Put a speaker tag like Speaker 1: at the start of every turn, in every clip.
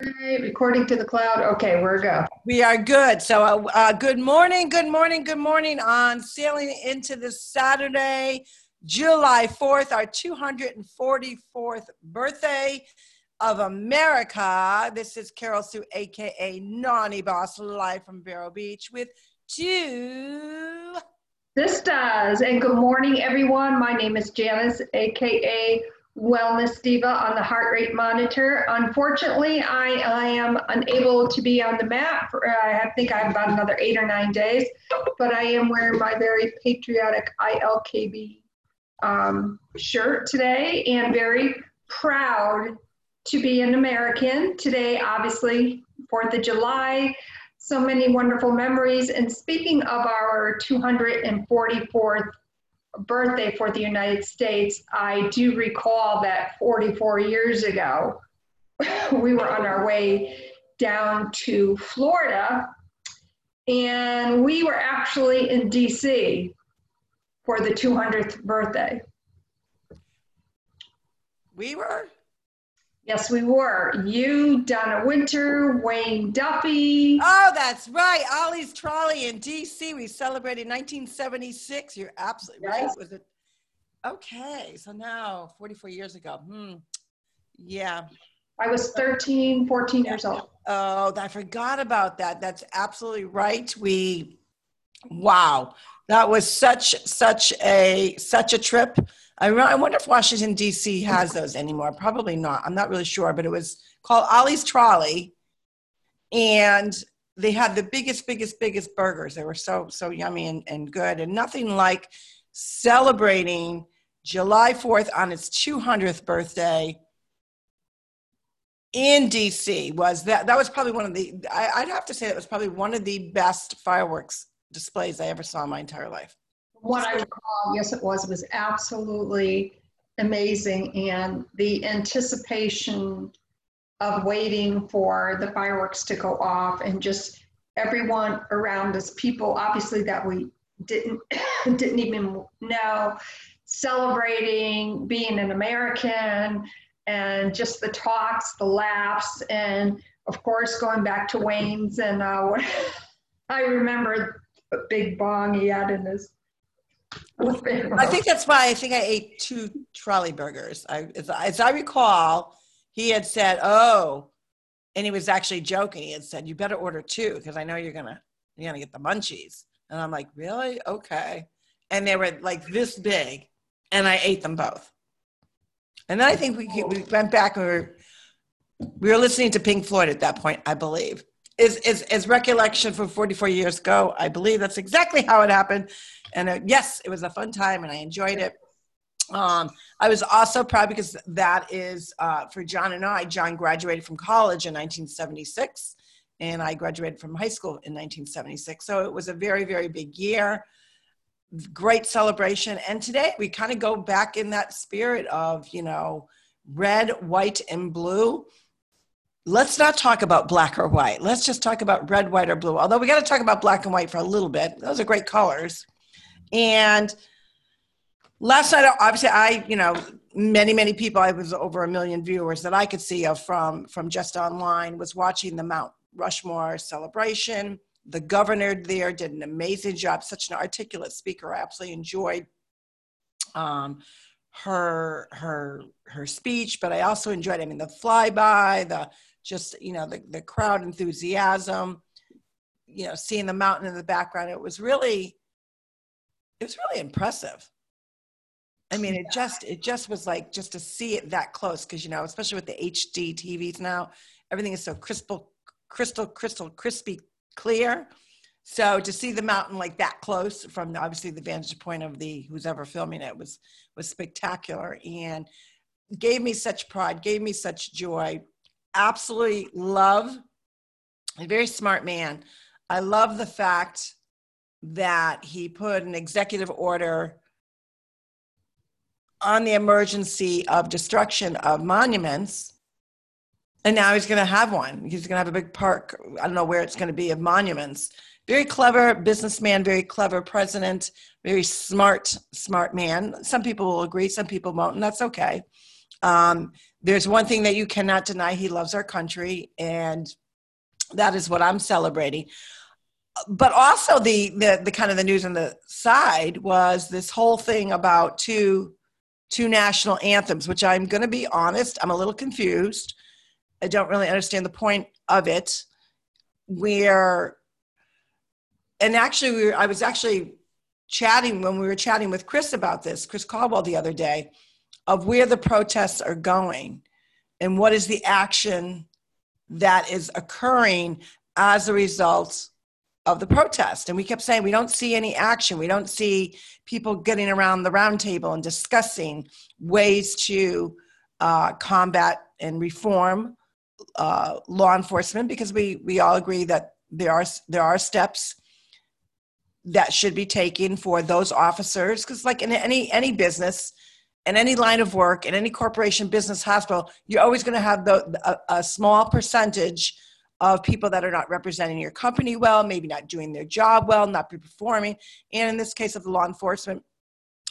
Speaker 1: Right, recording to the cloud. Okay, we're go.
Speaker 2: We are good. So, uh, uh, good morning, good morning, good morning on sailing into this Saturday, July 4th, our 244th birthday of America. This is Carol Sue, aka Nani Boss, live from Vero Beach with two.
Speaker 1: Does. And good morning, everyone. My name is Janice, aka Wellness Diva on the heart rate monitor. Unfortunately, I, I am unable to be on the mat for, I think I have about another eight or nine days, but I am wearing my very patriotic ILKB um, shirt today and very proud to be an American. Today, obviously, 4th of July, so many wonderful memories. And speaking of our 244th birthday for the United States, I do recall that 44 years ago, we were on our way down to Florida, and we were actually in DC for the 200th birthday.
Speaker 2: We were?
Speaker 1: Yes, we were. You, Donna Winter, Wayne Duffy.
Speaker 2: Oh, that's right. Ollie's Trolley in DC. We celebrated 1976. You're absolutely yes. right. Was it? Okay. So now, 44 years ago. Hmm. Yeah.
Speaker 1: I was 13, 14 years old.
Speaker 2: Oh, I forgot about that. That's absolutely right. We, wow, that was such, such a, such a trip. I, I wonder if Washington D.C. has those anymore. Probably not. I'm not really sure, but it was called Ollie's Trolley, and they had the biggest, biggest, biggest burgers. They were so so yummy and, and good, and nothing like celebrating July 4th on its 200th birthday in DC was that that was probably one of the I, would have to say that was probably one of the best fireworks displays I ever saw in my entire life
Speaker 1: what I recall, yes, it was, it was absolutely amazing. And the anticipation of waiting for the fireworks to go off and just everyone around us, people obviously that we didn't didn't even know, celebrating being an American and just the talks, the laughs, and of course going back to Wayne's and uh, I remember a big bong he had in his
Speaker 2: I think that's why I think I ate two trolley burgers. I, as, as I recall, he had said, "Oh," and he was actually joking. He had said, "You better order two because I know you're gonna you're gonna get the munchies." And I'm like, "Really? Okay." And they were like this big, and I ate them both. And then I think we we went back and we were we were listening to Pink Floyd at that point, I believe. Is is is recollection from 44 years ago? I believe that's exactly how it happened. And uh, yes, it was a fun time and I enjoyed it. Um, I was also proud because that is uh, for John and I. John graduated from college in 1976, and I graduated from high school in 1976. So it was a very, very big year, great celebration. And today we kind of go back in that spirit of, you know, red, white, and blue. Let's not talk about black or white. Let's just talk about red, white, or blue. Although we got to talk about black and white for a little bit. Those are great colors. And last night, obviously, I, you know, many, many people, I was over a million viewers that I could see of from, from just online, was watching the Mount Rushmore celebration. The governor there did an amazing job, such an articulate speaker. I absolutely enjoyed um, her her her speech, but I also enjoyed. I mean, the flyby, the just you know the the crowd enthusiasm, you know, seeing the mountain in the background. It was really it was really impressive. I mean, it just it just was like just to see it that close because you know, especially with the HD TVs now, everything is so crystal, crystal, crystal, crispy clear. So to see the mountain like that close from obviously the vantage point of the who's ever filming it was was spectacular and gave me such pride, gave me such joy. Absolutely love a very smart man. I love the fact that he put an executive order on the emergency of destruction of monuments. And now he's going to have one. He's going to have a big park. I don't know where it's going to be of monuments. Very clever businessman, very clever president, very smart, smart man. Some people will agree, some people won't, and that's okay. Um, there's one thing that you cannot deny he loves our country, and that is what I'm celebrating. But also, the, the, the kind of the news on the side was this whole thing about two, two national anthems, which I'm going to be honest, I'm a little confused. I don't really understand the point of it. Where, and actually, we were, I was actually chatting when we were chatting with Chris about this, Chris Caldwell the other day, of where the protests are going and what is the action that is occurring as a result of the protest. And we kept saying we don't see any action. We don't see people getting around the round table and discussing ways to uh, combat and reform uh, law enforcement because we, we all agree that there are, there are steps that should be taken for those officers because like in any any business in any line of work in any corporation business hospital you're always going to have the, a, a, small percentage of people that are not representing your company well maybe not doing their job well not performing and in this case of the law enforcement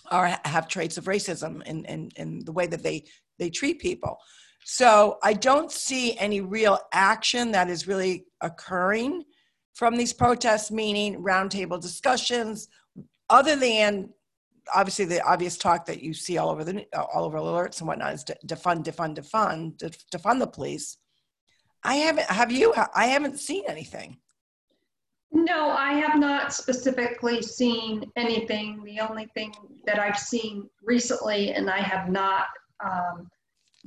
Speaker 2: are have traits of racism in, in, in the way that they they treat people so i don't see any real action that is really occurring from these protests, meaning roundtable discussions, other than obviously the obvious talk that you see all over the all over alerts and whatnot is defund, defund, defund, defund the police. I haven't. Have you? I haven't seen anything.
Speaker 1: No, I have not specifically seen anything. The only thing that I've seen recently, and I have not um,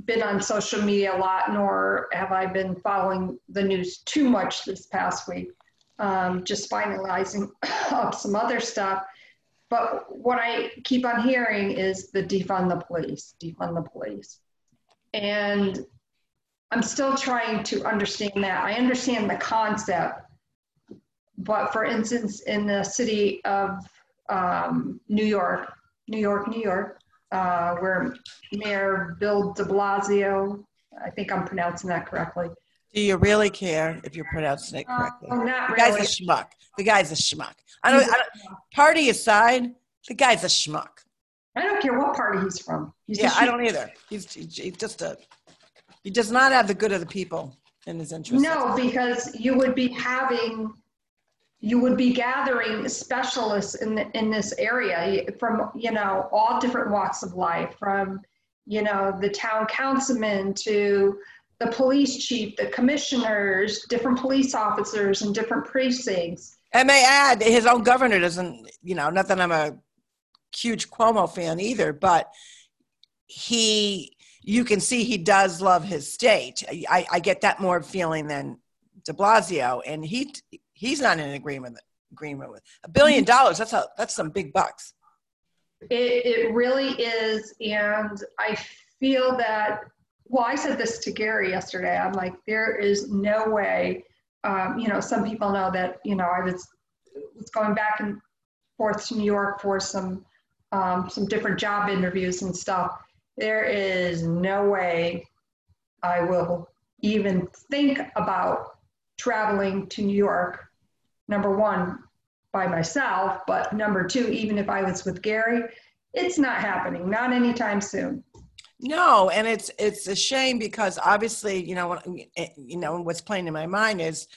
Speaker 1: been on social media a lot, nor have I been following the news too much this past week um, just finalizing up some other stuff. But what I keep on hearing is the defund the police, defund the police. And I'm still trying to understand that. I understand the concept, but for instance, in the city of um, New York, New York, New York, uh, where Mayor Bill de Blasio, I think I'm pronouncing that correctly,
Speaker 2: do you really care if you're pronouncing it correctly?
Speaker 1: Uh, not
Speaker 2: the
Speaker 1: really.
Speaker 2: guy's a schmuck. The guy's a schmuck. I don't, I don't. Party aside, the guy's a schmuck.
Speaker 1: I don't care what party he's from. He's
Speaker 2: yeah, I don't either. He's, he's just a. He does not have the good of the people in his interest.
Speaker 1: No, because you would be having, you would be gathering specialists in the, in this area from you know all different walks of life, from you know the town councilman to the police chief, the commissioners, different police officers in different precincts.
Speaker 2: I may add, his own governor doesn't, you know, not that I'm a huge Cuomo fan either, but he, you can see he does love his state. I, I get that more feeling than De Blasio, and he he's not in agreement agreement with a billion dollars. That's a that's some big bucks.
Speaker 1: It, it really is, and I feel that well, I said this to Gary yesterday. I'm like, there is no way. Um, you know, some people know that you know I was was going back and forth to New York for some um, some different job interviews and stuff. There is no way I will even think about traveling to New York. Number one, by myself, but number two, even if I was with Gary, it's not happening. Not anytime soon.
Speaker 2: No, and it's it's a shame because obviously, you know, eh, you know what's playing in my mind is,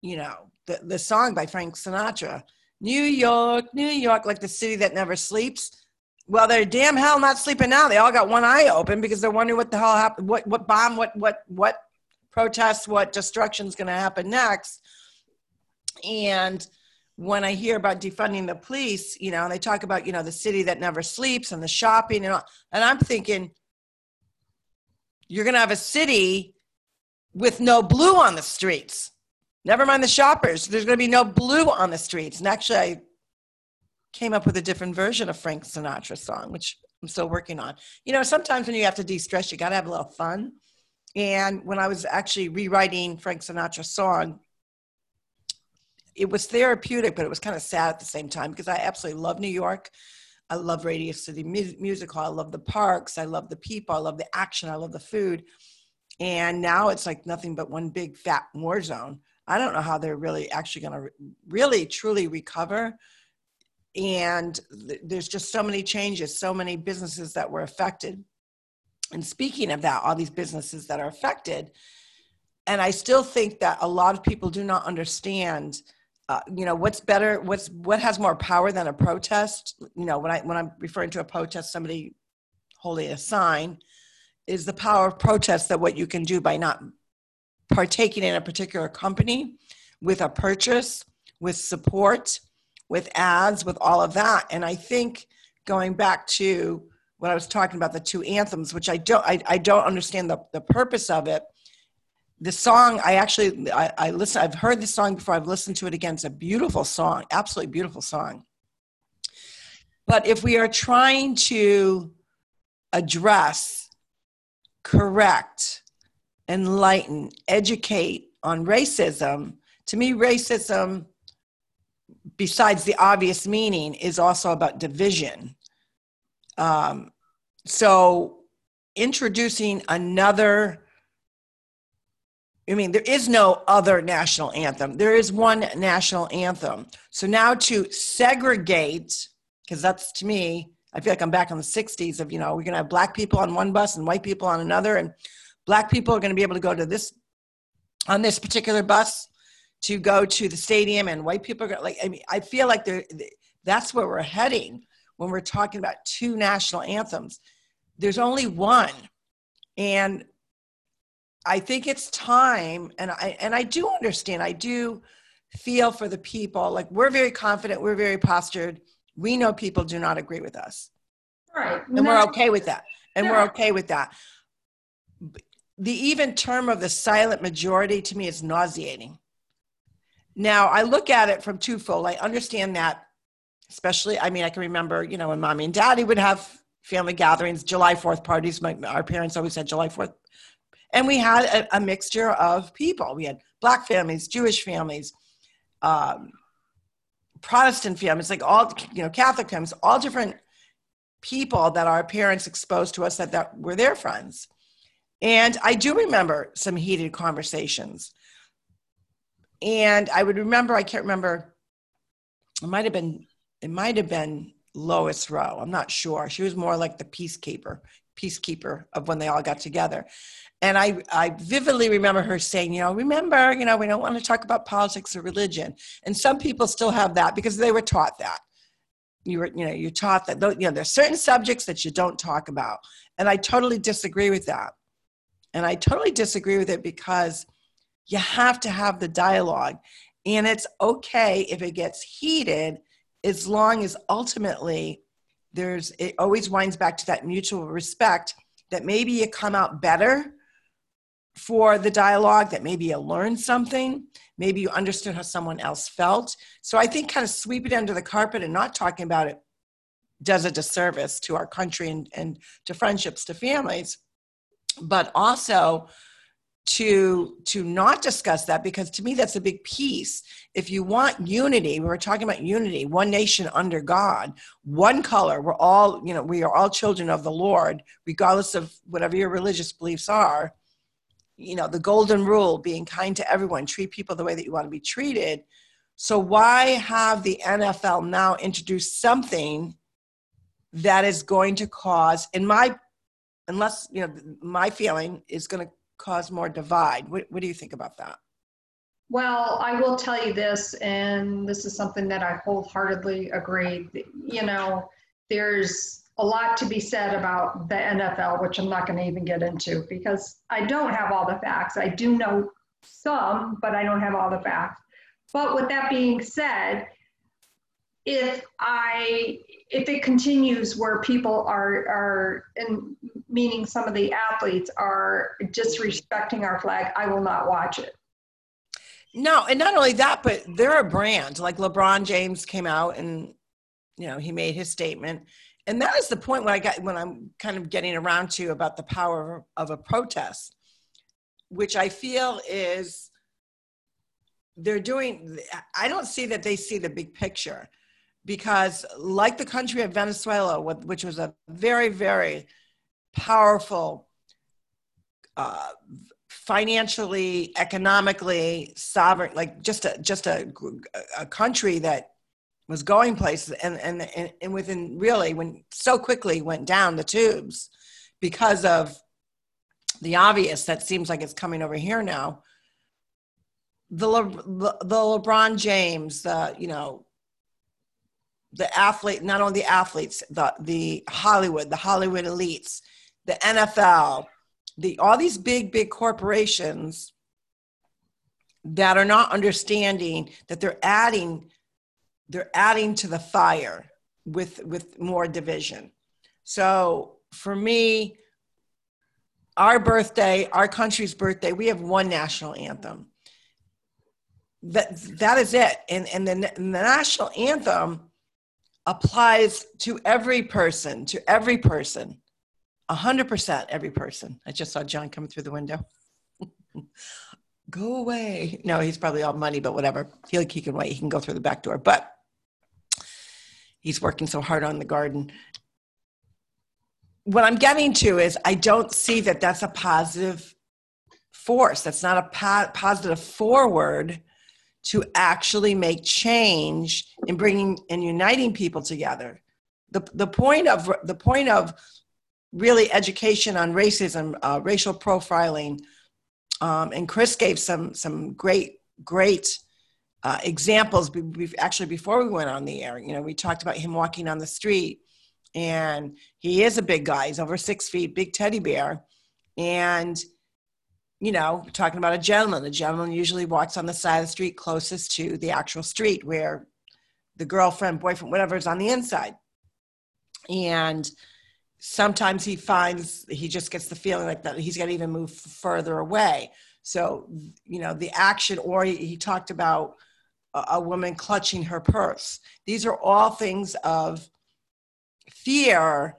Speaker 2: you know, the the song by Frank Sinatra, New York, New York, like the city that never sleeps. Well, they're damn hell not sleeping now. They all got one eye open because they're wondering what the hell happened, what what bomb, what what what protests, what destruction is going to happen next. And when I hear about defunding the police, you know, and they talk about, you know, the city that never sleeps and the shopping and all, and I'm thinking, you're going to have a city with no blue on the streets. Never mind the shoppers. There's going to be no blue on the streets. And actually, I came up with a different version of Frank Sinatra song, which I'm still working on. You know, sometimes when you have to de-stress, you got to have a little fun. And when I was actually rewriting Frank Sinatra's song, it was therapeutic, but it was kind of sad at the same time because I absolutely love New York. I love Radio City Music Hall. I love the parks. I love the people. I love the action. I love the food. And now it's like nothing but one big fat war zone. I don't know how they're really actually going to re- really truly recover. And th- there's just so many changes, so many businesses that were affected. And speaking of that, all these businesses that are affected, and I still think that a lot of people do not understand. Uh, you know what's better what's what has more power than a protest you know when i when i'm referring to a protest somebody holding a sign is the power of protest that what you can do by not partaking in a particular company with a purchase with support with ads with all of that. And i think going back to what i was talking about the two anthems which i don't i, I don't understand the, the purpose of it. The song i actually I, I listen i've heard the song before. I've listened to it again. It's a beautiful song absolutely beautiful song. But if we are trying to address correct enlighten educate on racism to me racism besides the obvious meaning is also about division um, so introducing another I mean, there is no other national anthem. There is one national anthem. So now to segregate, because that's to me, I feel like I'm back in the 60s of, you know, we're going to have black people on one bus and white people on another. And black people are going to be able to go to this, on this particular bus to go to the stadium and white people are going like, I mean, I feel like they're, that's where we're heading when we're talking about two national anthems. There's only one. And I think it's time, and I and I do understand. I do feel for the people. Like we're very confident, we're very postured. We know people do not agree with us,
Speaker 1: right?
Speaker 2: And we're okay with that. And we're okay with that. The even term of the silent majority to me is nauseating. Now I look at it from twofold. I understand that, especially. I mean, I can remember, you know, when mommy and daddy would have family gatherings, July Fourth parties. My our parents always had July Fourth and we had a, a mixture of people. We had black families, Jewish families, um, Protestant families, like all you know, Catholic families, all different people that our parents exposed to us that, that were their friends. And I do remember some heated conversations. And I would remember, I can't remember, it might have been, it might have been Lois Rowe. I'm not sure. She was more like the peacekeeper, peacekeeper of when they all got together and I, I vividly remember her saying, you know, remember, you know, we don't want to talk about politics or religion. And some people still have that because they were taught that. You were, you know, you're taught that, you know, there's certain subjects that you don't talk about. And I totally disagree with that. And I totally disagree with it because you have to have the dialogue. And it's okay if it gets heated as long as ultimately there's, it always winds back to that mutual respect that maybe you come out better for the dialogue that maybe you learned something maybe you understood how someone else felt so i think kind of sweep it under the carpet and not talking about it does a disservice to our country and, and to friendships to families but also to to not discuss that because to me that's a big piece. If you want unity we're talking about unity one nation under god one color we're all you know we are all children of the lord regardless of whatever your religious beliefs are. You know the golden rule being kind to everyone treat people the way that you want to be treated. So why have the nfl now introduce something that is going to cause in my unless you know my feeling is going to cause more divide what, what do you think about that
Speaker 1: well i will tell you this and this is something that i wholeheartedly agree you know there's a lot to be said about the NFL, which I'm not going to even get into because I don't have all the facts. I do know some, but I don't have all the facts. But with that being said, if I if it continues where people are are and meaning some of the athletes are disrespecting our flag, I will not watch it.
Speaker 2: No, and not only that, but they're a brand. Like LeBron James came out and you know he made his statement and that is the point when I got when I'm kind of getting around to about the power of a protest, which I feel is they're doing. I don't see that they see the big picture, because like the country of Venezuela, which was a very very powerful, uh, financially, economically sovereign, like just a just a, a country that was going places and, and, and, and within really when so quickly went down the tubes because of the obvious that seems like it's coming over here now. The, Le, the, LeBron James, the, you know, the athlete, not only the athletes, the, the Hollywood, the Hollywood elites, the NFL, the, all these big, big corporations that are not understanding that they're adding, they're adding to the fire with, with more division. So for me, our birthday, our country's birthday, we have one national anthem. That that is it. And and the, the national anthem applies to every person, to every person. A hundred percent every person. I just saw John coming through the window. go away. No, he's probably all money, but whatever. He, like, he can wait. He can go through the back door. But he's working so hard on the garden what I'm getting to is I don't see that that's a positive force. That's not a po- positive forward to actually make change in bringing and uniting people together. The, the point of the point of really education on racism, uh, racial profiling, um, and Chris gave some some great great uh, examples. We've actually before we went on the air, you know, we talked about him walking on the street and he is a big guy. He's over six feet, big teddy bear. And, you know, talking about a gentleman. A gentleman usually walks on the side of the street closest to the actual street where the girlfriend, boyfriend, whatever is on the inside. And sometimes he finds he just gets the feeling like that he's got to even move further away. So, you know, the action, or he, he talked about a, a woman clutching her purse. These are all things of fear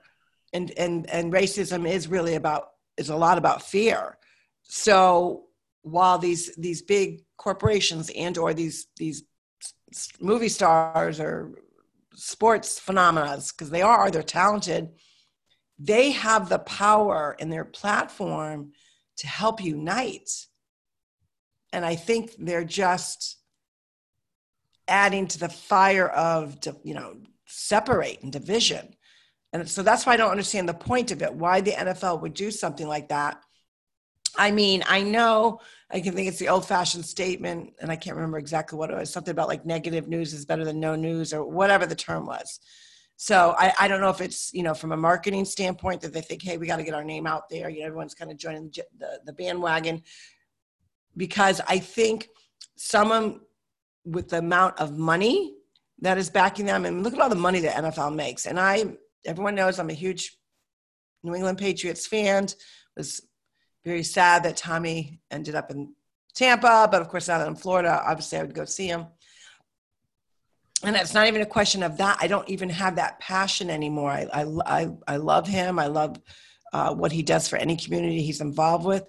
Speaker 2: and and and racism is really about is a lot about fear so while these these big corporations and or these these movie stars or sports phenomena because they are they're talented they have the power in their platform to help unite and i think they're just adding to the fire of you know separate and division and so that's why I don't understand the point of it, why the NFL would do something like that. I mean, I know I can think it's the old fashioned statement, and I can't remember exactly what it was something about like negative news is better than no news, or whatever the term was. So I, I don't know if it's, you know, from a marketing standpoint that they think, hey, we got to get our name out there. You know, everyone's kind of joining the, the bandwagon because I think someone with the amount of money that is backing them, and look at all the money that NFL makes. And I everyone knows I'm a huge New England Patriots fan. Was very sad that Tommy ended up in Tampa, but of course now that I'm in Florida, obviously I would go see him. And it's not even a question of that. I don't even have that passion anymore. I, I, I, I love him. I love uh, what he does for any community he's involved with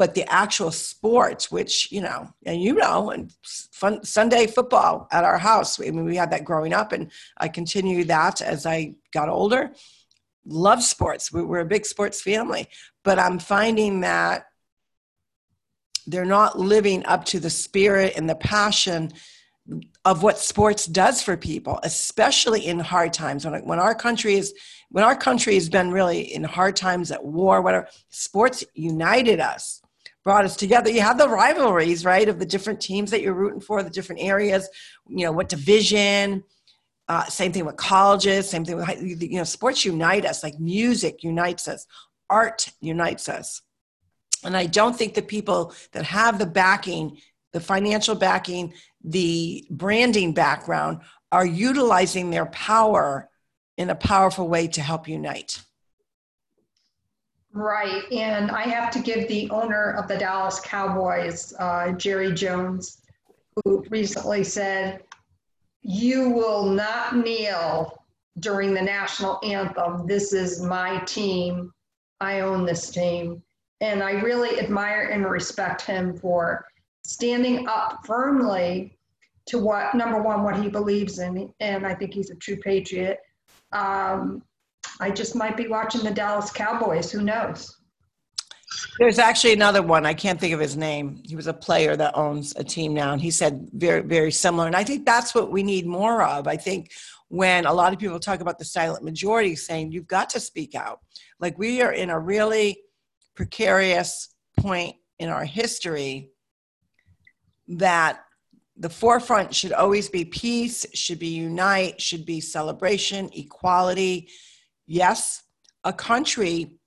Speaker 2: but the actual sports, which you know, and you know, and fun Sunday football at our house. I mean, we had that growing up, and I continued that as I got older. Love sports. We, we're a big sports family, but I'm finding that they're not living up to the spirit and the passion of what sports does for people, especially in hard times. When, when our country is when our country has been really in hard times at war, whatever, sports united us brought us together. You have the rivalries, right, of the different teams that you're rooting for, the different areas, you know, what division. Uh, same thing with colleges. Same thing with you know, sports unite us. Like music unites us, art unites us. And I don't think the people that have the backing, the financial backing, the branding background, are utilizing their power in a powerful way to help unite.
Speaker 1: Right. And I have to give the owner of the Dallas Cowboys, uh, Jerry Jones, who recently said, You will not kneel during the national anthem. This is my team. I own this team. And I really admire and respect him for standing up firmly to what, number one, what he believes in. And I think he's a true patriot. Um, I just might be watching the Dallas Cowboys. Who knows?
Speaker 2: There's actually another one. I can't think of his name. He was a player that owns a team now, and he said very, very similar. And I think that's what we need more of. I think when a lot of people talk about the silent majority saying you've got to speak out, like we are in a really precarious point in our history that the forefront should always be peace, should be unite, should be celebration, equality. Yes, a country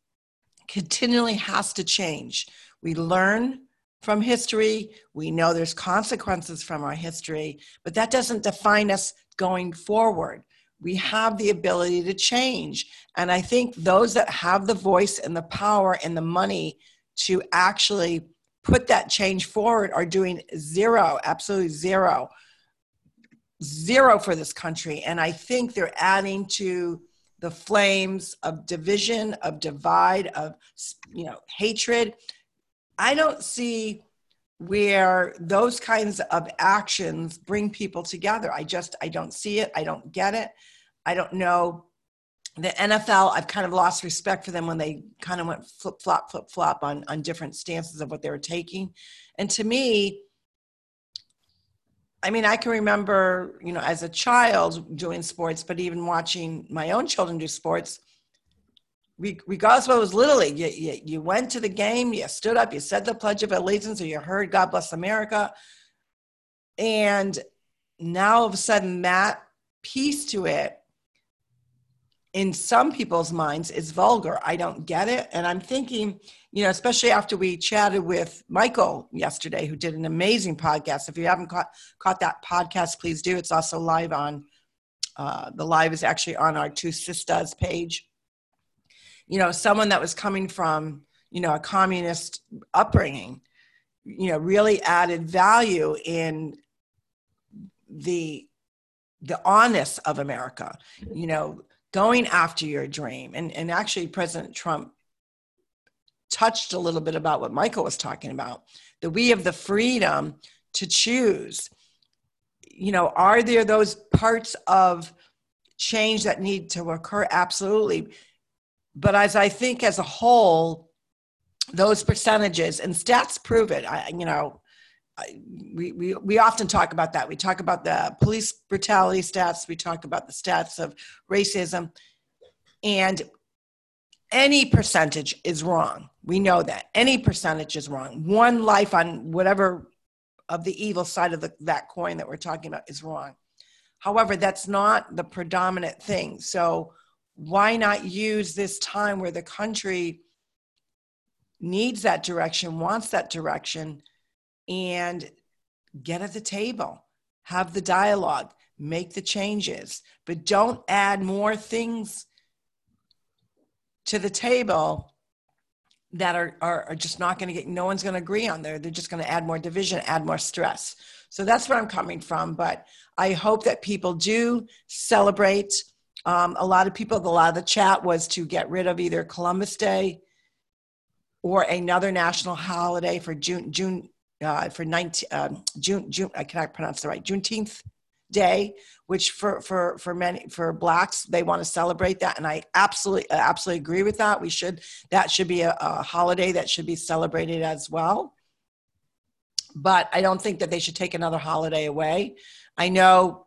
Speaker 2: continually has to change. We learn from history, we know there's consequences from our history, but that doesn't define us going forward. We have the ability to change. And I think those that have the voice and the power and the money to actually put that change forward are doing zero, absolutely zero, zero for this country. And I think they're adding to the flames of division, of divide, of you know hatred. I don't see where those kinds of actions bring people together. I just I don't see it. I don't get it. I don't know. The NFL, I've kind of lost respect for them when they kind of went flip flop, flip flop on, on different stances of what they were taking. And to me, I mean, I can remember, you know, as a child doing sports, but even watching my own children do sports, regardless of what was literally, you, you, you went to the game, you stood up, you said the Pledge of Allegiance, or you heard God Bless America. And now all of a sudden, that piece to it, in some people's minds, is vulgar. I don't get it. And I'm thinking, you know, especially after we chatted with Michael yesterday, who did an amazing podcast. If you haven't caught, caught that podcast, please do. It's also live on, uh, the live is actually on our Two Sisters page. You know, someone that was coming from, you know, a communist upbringing, you know, really added value in the the honest of America, you know, going after your dream. And and actually President Trump touched a little bit about what Michael was talking about that we have the freedom to choose. You know, are there those parts of change that need to occur? Absolutely. But as I think as a whole, those percentages and stats prove it. I, you know, we, we, we often talk about that. We talk about the police brutality stats. We talk about the stats of racism. And any percentage is wrong. We know that any percentage is wrong. One life on whatever of the evil side of the, that coin that we're talking about is wrong. However, that's not the predominant thing. So, why not use this time where the country needs that direction, wants that direction, and get at the table, have the dialogue, make the changes, but don't add more things to the table that are, are, are just not going to get, no one's going to agree on there. They're just going to add more division, add more stress. So that's where I'm coming from. But I hope that people do celebrate. Um, a lot of people, a lot of the chat was to get rid of either Columbus Day or another national holiday for June, June, for 19, um, June, June, I cannot pronounce the right, Juneteenth day which for for for many for blacks they want to celebrate that and i absolutely absolutely agree with that. We should that should be a, a holiday that should be celebrated as well. But i don't think that they should take another holiday away. I know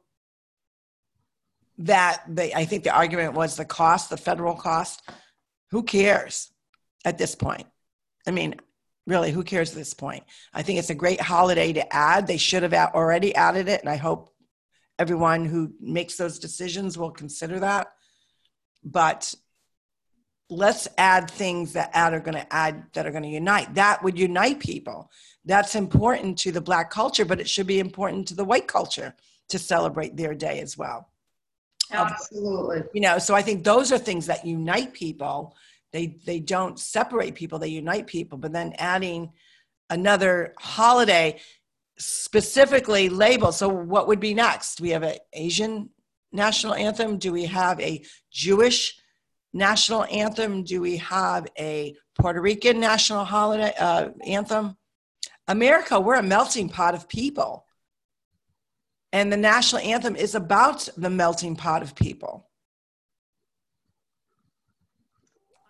Speaker 2: that they i think the argument was the cost the federal cost who cares at this point? I mean really who cares at this point i think it's a great holiday to add they should have already added it and i hope everyone who makes those decisions will consider that. But let's add things that add are going to add that are going to unite. That would unite people. That's important to the black culture, but it should be important to the white culture to celebrate their day as well.
Speaker 1: Absolutely.
Speaker 2: You know, so I think those are things that unite people. They they don't separate people, they unite people, but then adding another holiday specifically labeled. So, what would be next? We have an Asian national anthem. Do we have a Jewish national anthem? Do we have a Puerto Rican national holiday uh, anthem? America, we're a melting pot of people. And the national anthem is about the melting pot of people.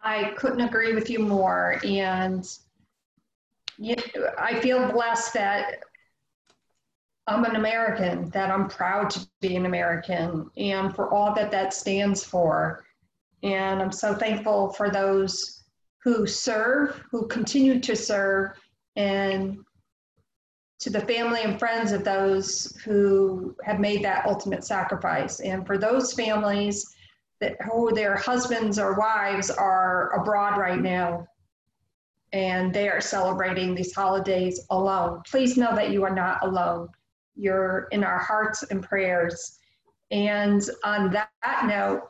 Speaker 1: I couldn't agree with you more. And I feel blessed that I'm an American, that I'm proud to be an American, and for all that that stands for. And I'm so thankful for those who serve, who continue to serve, and to the family and friends of those who have made that ultimate sacrifice. And for those families that who their husbands or wives are abroad right now and they are celebrating these holidays alone, please know that you are not alone. You're in our hearts and prayers. And on that, note,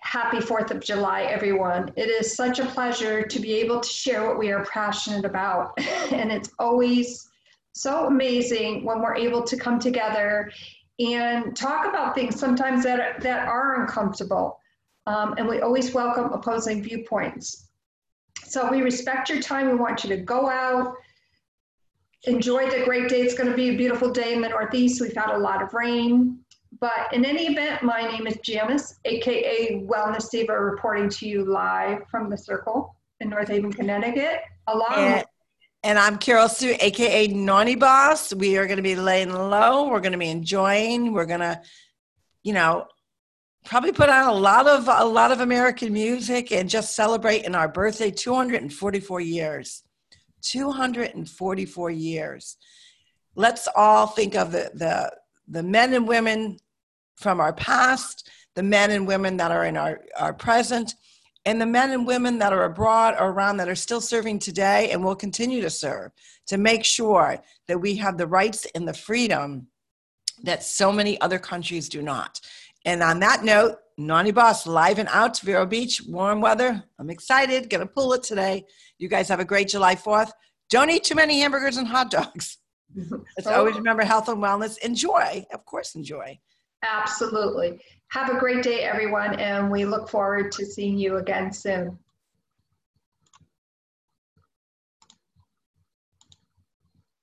Speaker 1: happy 4th of July, everyone. It is such a pleasure to be able to share what we are passionate about. and it's always so amazing when we're able to come together and talk about things sometimes that, that are uncomfortable. Um, and we always welcome opposing viewpoints. So we respect your time. We want you to go out, enjoy the great day. It's going to be a beautiful day in the Northeast. We've had a lot of rain. But in any event, my name is Janice, aka Wellness Diva, reporting to you live from the Circle in North Haven, Connecticut. Along
Speaker 2: and I'm Carol Sue, aka Naughty Boss. We are going to be laying low. We're going to be enjoying. We're going to, you know, probably put on a lot of a lot of American music and just celebrate in our birthday 244 years. 244 years. Let's all think of the the the men and women from our past, the men and women that are in our, our present, and the men and women that are abroad or around that are still serving today and will continue to serve to make sure that we have the rights and the freedom that so many other countries do not. And on that note, Naughty Boss live and out to Vero Beach, warm weather. I'm excited, gonna pull it today. You guys have a great July 4th. Don't eat too many hamburgers and hot dogs. Let's oh. always remember health and wellness. Enjoy, of course, enjoy.
Speaker 1: Absolutely. Have a great day, everyone, and we look forward to seeing you again soon.